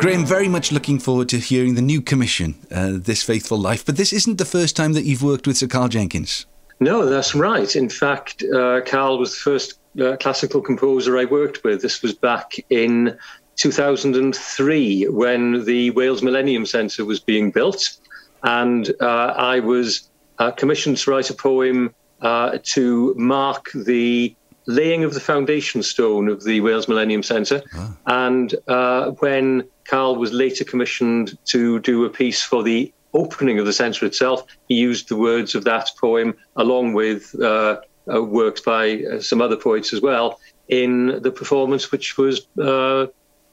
Graham, very much looking forward to hearing the new commission, uh, This Faithful Life. But this isn't the first time that you've worked with Sir Karl Jenkins. No, that's right. In fact, uh, Karl was the first uh, classical composer I worked with. This was back in 2003 when the Wales Millennium Centre was being built. And uh, I was uh, commissioned to write a poem uh, to mark the laying of the foundation stone of the Wales Millennium Centre. Ah. And uh, when Karl was later commissioned to do a piece for the opening of the centre itself, he used the words of that poem along with uh, uh, works by uh, some other poets as well in the performance, which was uh,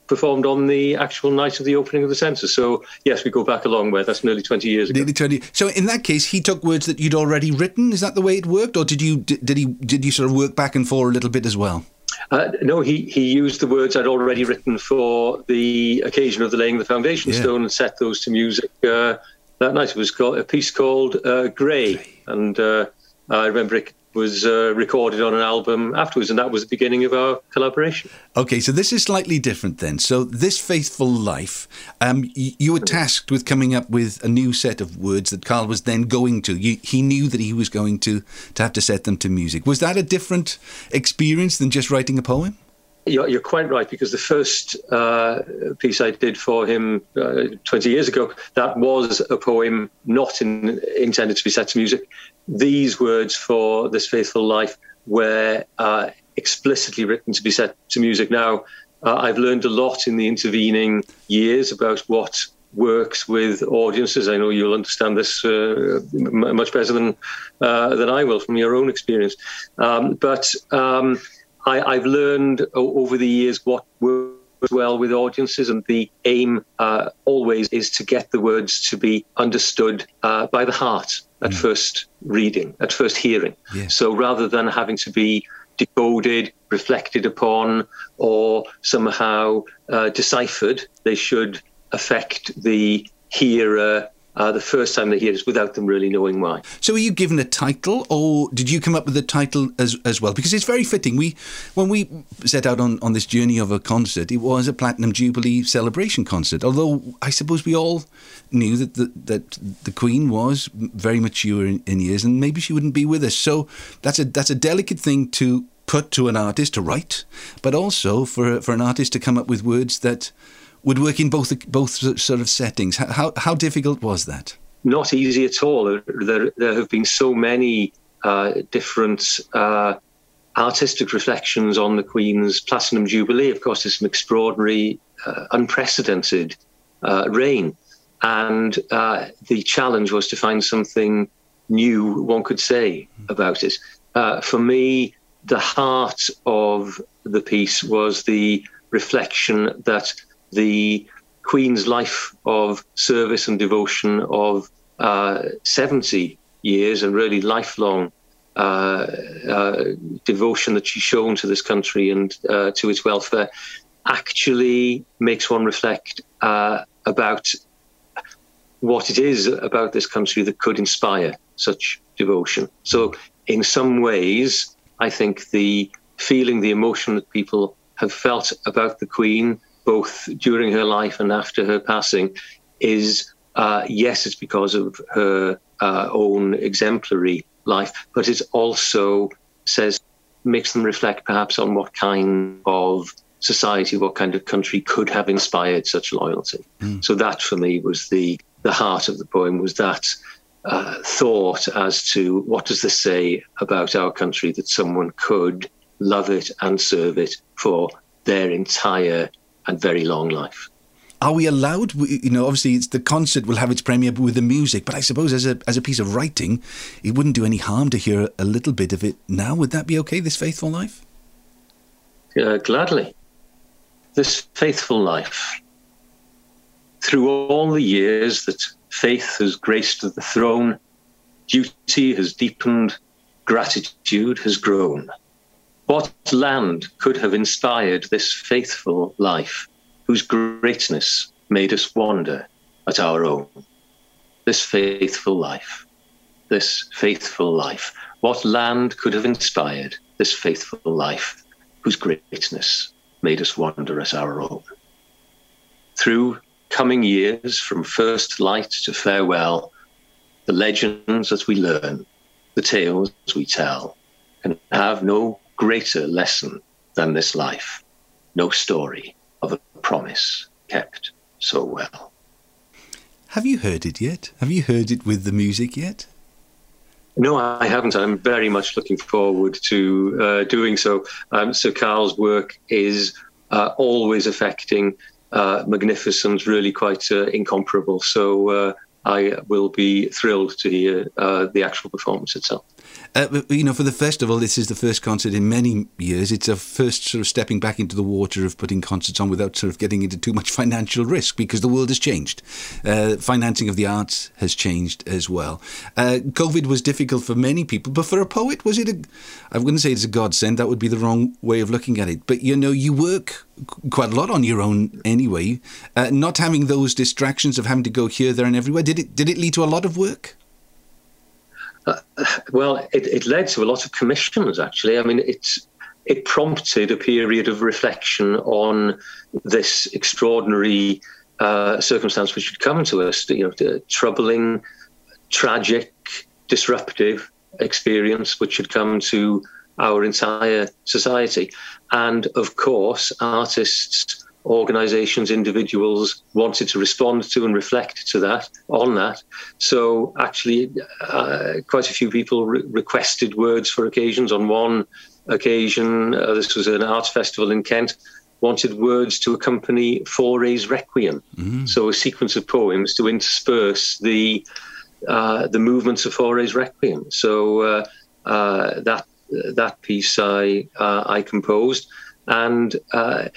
performed on the actual night of the opening of the centre. So yes, we go back a long way. That's nearly twenty years ago. Nearly twenty. So in that case, he took words that you'd already written. Is that the way it worked, or did you did he did you sort of work back and forth a little bit as well? Uh, no, he, he used the words I'd already written for the occasion of the laying of the foundation yeah. stone and set those to music uh, that night. It was called, a piece called uh, Grey, and uh, I remember it was uh, recorded on an album afterwards, and that was the beginning of our collaboration. Okay, so this is slightly different then. So, this faithful life, um, you were tasked with coming up with a new set of words that Karl was then going to. You, he knew that he was going to to have to set them to music. Was that a different experience than just writing a poem? You're, you're quite right because the first uh, piece I did for him uh, 20 years ago that was a poem not in, intended to be set to music. These words for this faithful life were uh, explicitly written to be set to music. Now uh, I've learned a lot in the intervening years about what works with audiences. I know you'll understand this uh, much better than uh, than I will from your own experience. Um, but um, I, have learned over the years what works well with audiences, and the aim uh, always is to get the words to be understood uh, by the heart at mm. first reading, at first hearing. Yeah. So rather than having to be decoded, reflected upon, or somehow uh, deciphered, they should affect the hearer uh, the first time they hear it without them really knowing why. So, were you given a title, or did you come up with a title as as well? Because it's very fitting. We, when we set out on, on this journey of a concert, it was a Platinum Jubilee celebration concert. Although I suppose we all knew that the, that the Queen was very mature in, in years, and maybe she wouldn't be with us. So that's a that's a delicate thing to put to an artist to write, but also for for an artist to come up with words that would work in both both sort of settings. How how difficult was that? Not easy at all. There there have been so many uh, different uh, artistic reflections on the Queen's Platinum Jubilee. Of course, it's an extraordinary, uh, unprecedented uh, reign, and uh, the challenge was to find something new. One could say about it. Uh, for me, the heart of the piece was the reflection that the Queen's life of service and devotion of uh, 70 years and really lifelong uh, uh, devotion that she's shown to this country and uh, to its welfare actually makes one reflect uh, about what it is about this country that could inspire such devotion. So, in some ways, I think the feeling, the emotion that people have felt about the Queen both during her life and after her passing is uh, yes, it's because of her uh, own exemplary life, but it also says makes them reflect perhaps on what kind of society, what kind of country could have inspired such loyalty. Mm. So that for me was the the heart of the poem was that uh, thought as to what does this say about our country that someone could love it and serve it for their entire and very long life. Are we allowed? You know, obviously, the concert will have its premiere with the music, but I suppose as a as a piece of writing, it wouldn't do any harm to hear a little bit of it now. Would that be okay? This faithful life. Uh, gladly. This faithful life. Through all the years that faith has graced the throne, duty has deepened, gratitude has grown. What land could have inspired this faithful life, whose greatness made us wonder at our own? This faithful life, this faithful life. What land could have inspired this faithful life, whose greatness made us wonder at our own? through coming years, from first light to farewell, the legends that we learn, the tales we tell, can have no greater lesson than this life, no story of a promise kept so well. Have you heard it yet? Have you heard it with the music yet? No, I haven't. I'm very much looking forward to uh, doing so. Um, Sir Karl's work is uh, always affecting, uh, magnificent, really quite uh, incomparable. So uh, I will be thrilled to hear uh, the actual performance itself. Uh, you know, for the festival, this is the first concert in many years. It's a first sort of stepping back into the water of putting concerts on without sort of getting into too much financial risk because the world has changed. Uh, financing of the arts has changed as well. Uh, COVID was difficult for many people, but for a poet, was it a? I wouldn't say it's a godsend. That would be the wrong way of looking at it. But you know, you work quite a lot on your own anyway. Uh, not having those distractions of having to go here, there, and everywhere. Did it? Did it lead to a lot of work? Uh, well, it, it, led to a lot of commissions. Actually, I mean, it's it prompted a period of reflection on this extraordinary uh, circumstance which had come to us. You know, the troubling, tragic, disruptive experience which had come to our entire society, and of course, artists organizations, individuals wanted to respond to and reflect to that on that. So actually, uh, quite a few people re- requested words for occasions. On one occasion, uh, this was an arts festival in Kent, wanted words to accompany Fauré's Requiem. Mm-hmm. So a sequence of poems to intersperse the uh, the movements of Fauré's Requiem. So uh, uh, that that piece I uh, I composed. And uh,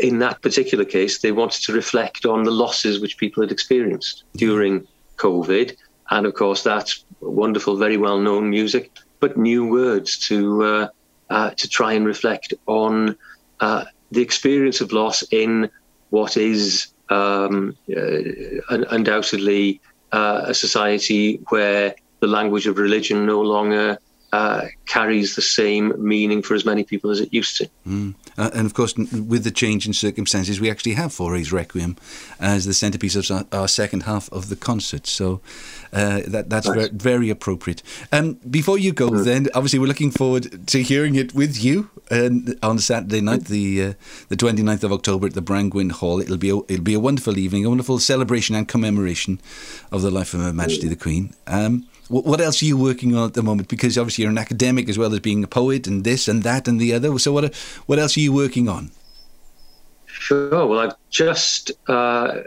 in that particular case, they wanted to reflect on the losses which people had experienced during COVID. And of course, that's wonderful, very well known music, but new words to, uh, uh, to try and reflect on uh, the experience of loss in what is um, uh, undoubtedly uh, a society where the language of religion no longer uh, carries the same meaning for as many people as it used to. Mm. Uh, and of course, with the change in circumstances, we actually have Fauré's Requiem as the centrepiece of our, our, second half of the concert. So uh, that that's nice. very, very, appropriate. Um, before you go, mm. then, obviously, we're looking forward to hearing it with you on Saturday night, the uh, the 29th of October at the Brangwyn Hall. It'll be a, it'll be a wonderful evening, a wonderful celebration and commemoration of the life of Her Majesty the Queen. Um, what else are you working on at the moment? Because obviously you're an academic as well as being a poet and this and that and the other. So what what else are you working on? Sure. Well, I've just uh,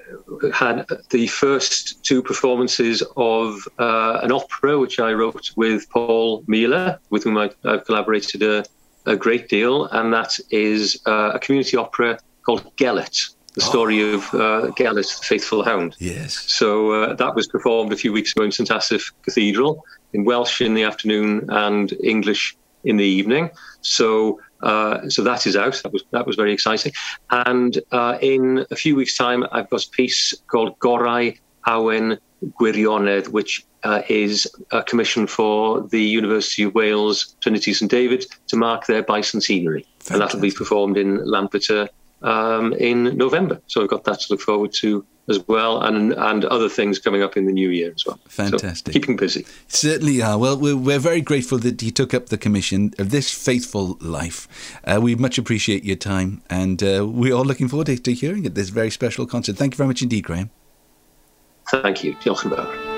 had the first two performances of uh, an opera which I wrote with Paul Mealor, with whom I, have collaborated a, a, great deal, and that is uh, a community opera called Gelert the story oh. of uh, the faithful hound. Yes. So uh, that was performed a few weeks ago in St Asaph Cathedral in Welsh in the afternoon and English in the evening. So uh, so that is out. That was that was very exciting. And uh, in a few weeks' time, I've got a piece called Gorau Awen Gwirionedd, which uh, is a commission for the University of Wales Trinity St David to mark their bicentenary, Fantastic. and that'll be performed in Lampeter um, in November. So I've got that to look forward to as well, and and other things coming up in the new year as well. Fantastic. So keeping busy. Certainly are. Well, we're, we're very grateful that you took up the commission of this faithful life. Uh, we much appreciate your time, and uh, we're all looking forward to, to hearing it. This very special concert. Thank you very much indeed, Graham. Thank you. Diolch yn fawr.